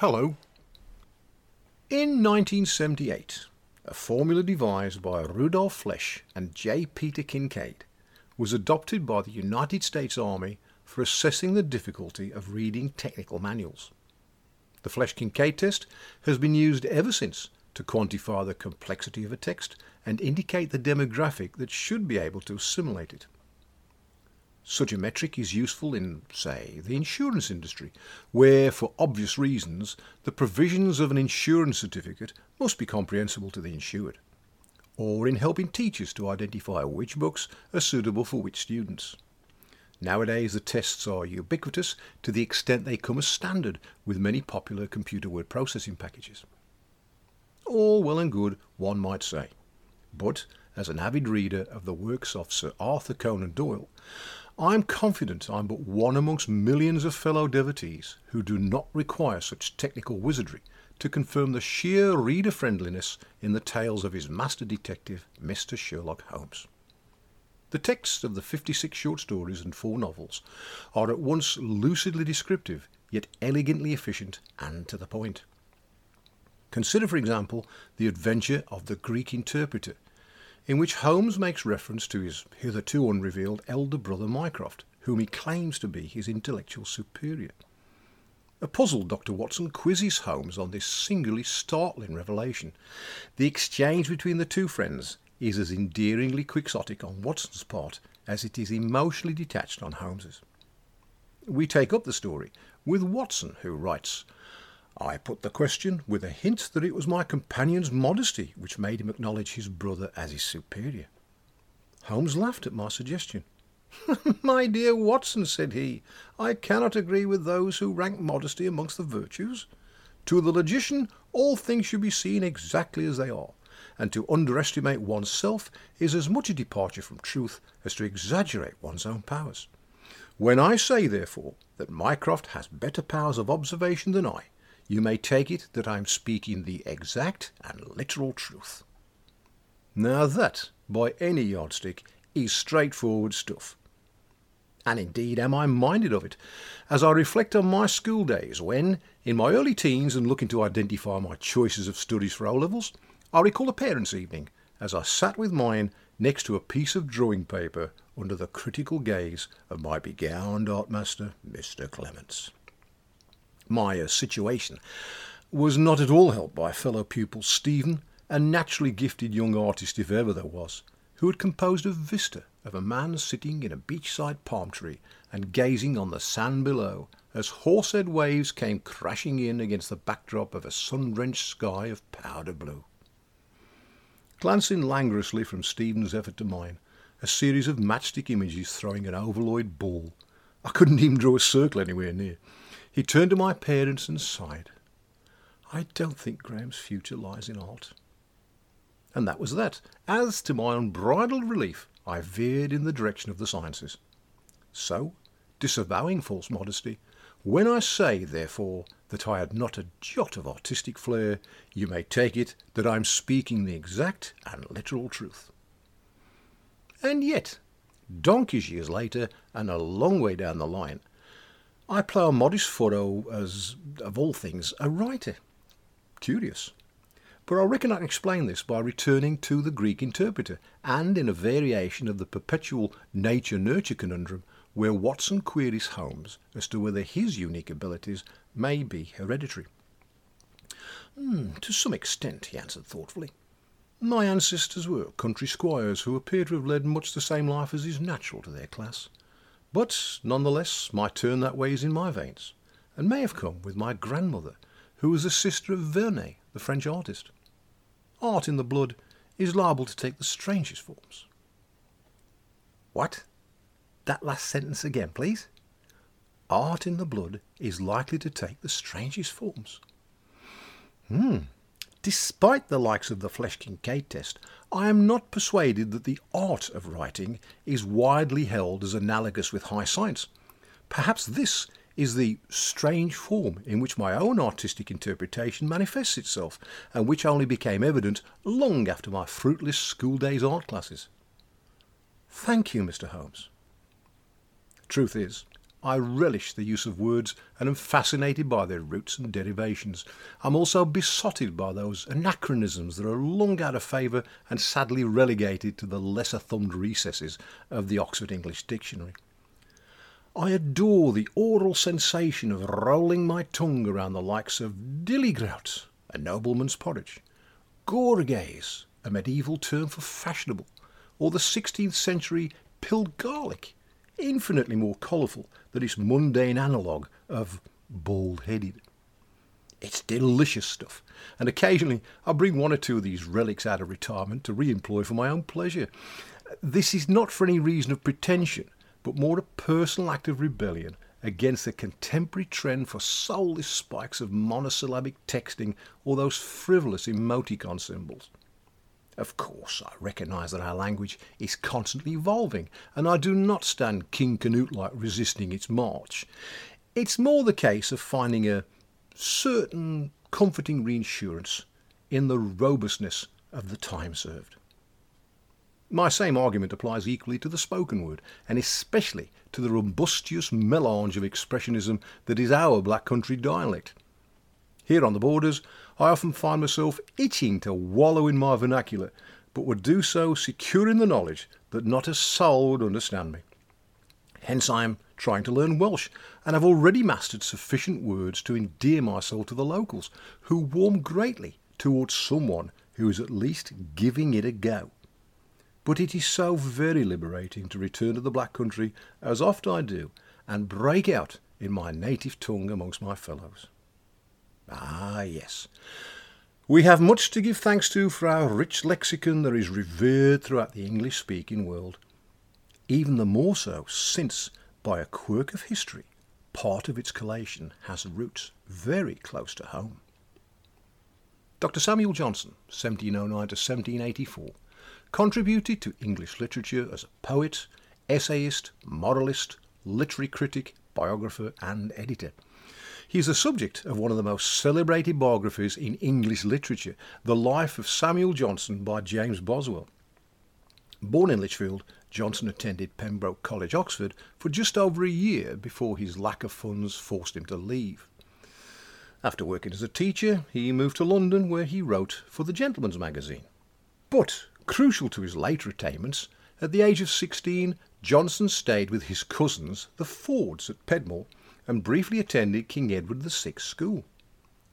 Hello. In 1978, a formula devised by Rudolf Flesch and J. Peter Kincaid was adopted by the United States Army for assessing the difficulty of reading technical manuals. The Flesch Kincaid test has been used ever since to quantify the complexity of a text and indicate the demographic that should be able to assimilate it. Such a metric is useful in, say, the insurance industry, where, for obvious reasons, the provisions of an insurance certificate must be comprehensible to the insured, or in helping teachers to identify which books are suitable for which students. Nowadays, the tests are ubiquitous to the extent they come as standard with many popular computer word processing packages. All well and good, one might say. But, as an avid reader of the works of Sir Arthur Conan Doyle, I am confident I am but one amongst millions of fellow devotees who do not require such technical wizardry to confirm the sheer reader friendliness in the tales of his master detective, Mr. Sherlock Holmes. The texts of the 56 short stories and four novels are at once lucidly descriptive, yet elegantly efficient and to the point. Consider, for example, the adventure of the Greek interpreter, in which Holmes makes reference to his hitherto unrevealed elder brother Mycroft, whom he claims to be his intellectual superior. A puzzled Dr. Watson quizzes Holmes on this singularly startling revelation. The exchange between the two friends is as endearingly quixotic on Watson's part as it is emotionally detached on Holmes's. We take up the story with Watson, who writes, I put the question with a hint that it was my companion's modesty which made him acknowledge his brother as his superior. Holmes laughed at my suggestion. my dear Watson, said he, I cannot agree with those who rank modesty amongst the virtues. To the logician, all things should be seen exactly as they are, and to underestimate one's self is as much a departure from truth as to exaggerate one's own powers. When I say, therefore, that Mycroft has better powers of observation than I, you may take it that I am speaking the exact and literal truth. Now that, by any yardstick, is straightforward stuff. And indeed am I minded of it, as I reflect on my school days when, in my early teens and looking to identify my choices of studies for O-levels, I recall a parents' evening as I sat with mine next to a piece of drawing paper under the critical gaze of my begowned art master, Mr. Clements uh, situation, was not at all helped by fellow pupil Stephen, a naturally gifted young artist if ever there was, who had composed a vista of a man sitting in a beachside palm tree and gazing on the sand below as horsehead waves came crashing in against the backdrop of a sun-drenched sky of powder blue. Glancing languorously from Stephen's effort to mine, a series of matchstick images throwing an ovaloid ball. I couldn't even draw a circle anywhere near. He turned to my parents and sighed. I don't think Graham's future lies in art. And that was that. As to my unbridled relief, I veered in the direction of the sciences. So, disavowing false modesty, when I say, therefore, that I had not a jot of artistic flair, you may take it that I am speaking the exact and literal truth. And yet, donkeys years later, and a long way down the line, I plough a modest furrow as, of all things, a writer. Curious. But I reckon I can explain this by returning to the Greek interpreter, and in a variation of the perpetual nature-nurture conundrum, where Watson queries Holmes as to whether his unique abilities may be hereditary. Mm, to some extent, he answered thoughtfully. My ancestors were country squires who appear to have led much the same life as is natural to their class. But nonetheless, my turn that way is in my veins, and may have come with my grandmother, who was a sister of Vernet, the French artist. Art in the blood is liable to take the strangest forms. What? That last sentence again, please. Art in the blood is likely to take the strangest forms. Hmm. Despite the likes of the Flesch Kincaid test, I am not persuaded that the art of writing is widely held as analogous with high science. Perhaps this is the strange form in which my own artistic interpretation manifests itself, and which only became evident long after my fruitless school days art classes. Thank you, Mr. Holmes. Truth is, I relish the use of words and am fascinated by their roots and derivations. I'm also besotted by those anachronisms that are long out of favour and sadly relegated to the lesser thumbed recesses of the Oxford English Dictionary. I adore the oral sensation of rolling my tongue around the likes of dillygrout, a nobleman's porridge, gorgayse, a medieval term for fashionable, or the 16th century pilled garlic, infinitely more colourful than its mundane analogue of bald headed. It's delicious stuff, and occasionally I bring one or two of these relics out of retirement to re employ for my own pleasure. This is not for any reason of pretension, but more a personal act of rebellion against the contemporary trend for soulless spikes of monosyllabic texting or those frivolous emoticon symbols. Of course, I recognise that our language is constantly evolving, and I do not stand King Canute like resisting its march. It's more the case of finding a certain comforting reassurance in the robustness of the time served. My same argument applies equally to the spoken word, and especially to the robustious melange of expressionism that is our Black Country dialect. Here on the borders, I often find myself itching to wallow in my vernacular, but would do so secure in the knowledge that not a soul would understand me. Hence I am trying to learn Welsh, and have already mastered sufficient words to endear myself to the locals, who warm greatly towards someone who is at least giving it a go. But it is so very liberating to return to the Black Country, as oft I do, and break out in my native tongue amongst my fellows. Ah, yes. We have much to give thanks to for our rich lexicon that is revered throughout the English speaking world. Even the more so since, by a quirk of history, part of its collation has roots very close to home. Dr. Samuel Johnson, 1709 to 1784, contributed to English literature as a poet, essayist, moralist, literary critic, biographer, and editor. He is the subject of one of the most celebrated biographies in English literature, The Life of Samuel Johnson by James Boswell. Born in Lichfield, Johnson attended Pembroke College, Oxford, for just over a year before his lack of funds forced him to leave. After working as a teacher, he moved to London where he wrote for the Gentleman's Magazine. But Crucial to his later attainments, at the age of 16, Johnson stayed with his cousins, the Fords, at Pedmore, and briefly attended King Edward VI School.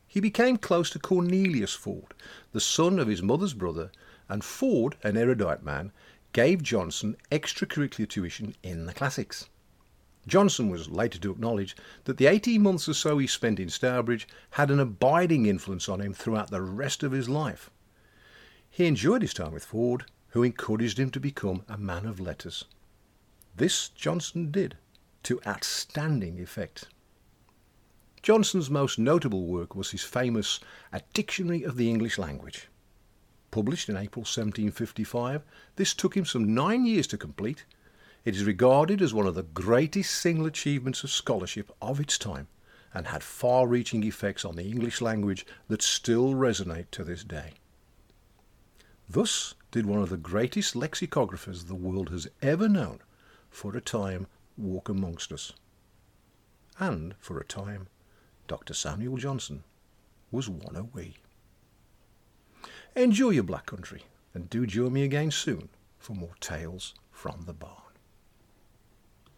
He became close to Cornelius Ford, the son of his mother's brother, and Ford, an erudite man, gave Johnson extracurricular tuition in the classics. Johnson was later to acknowledge that the 18 months or so he spent in Stourbridge had an abiding influence on him throughout the rest of his life. He enjoyed his time with Ford, who encouraged him to become a man of letters. This Johnson did to outstanding effect. Johnson's most notable work was his famous A Dictionary of the English Language. Published in April 1755, this took him some nine years to complete. It is regarded as one of the greatest single achievements of scholarship of its time and had far reaching effects on the English language that still resonate to this day. Thus did one of the greatest lexicographers the world has ever known for a time walk amongst us. And for a time, Dr. Samuel Johnson was one of we. Enjoy your black country, and do join me again soon for more tales from the barn.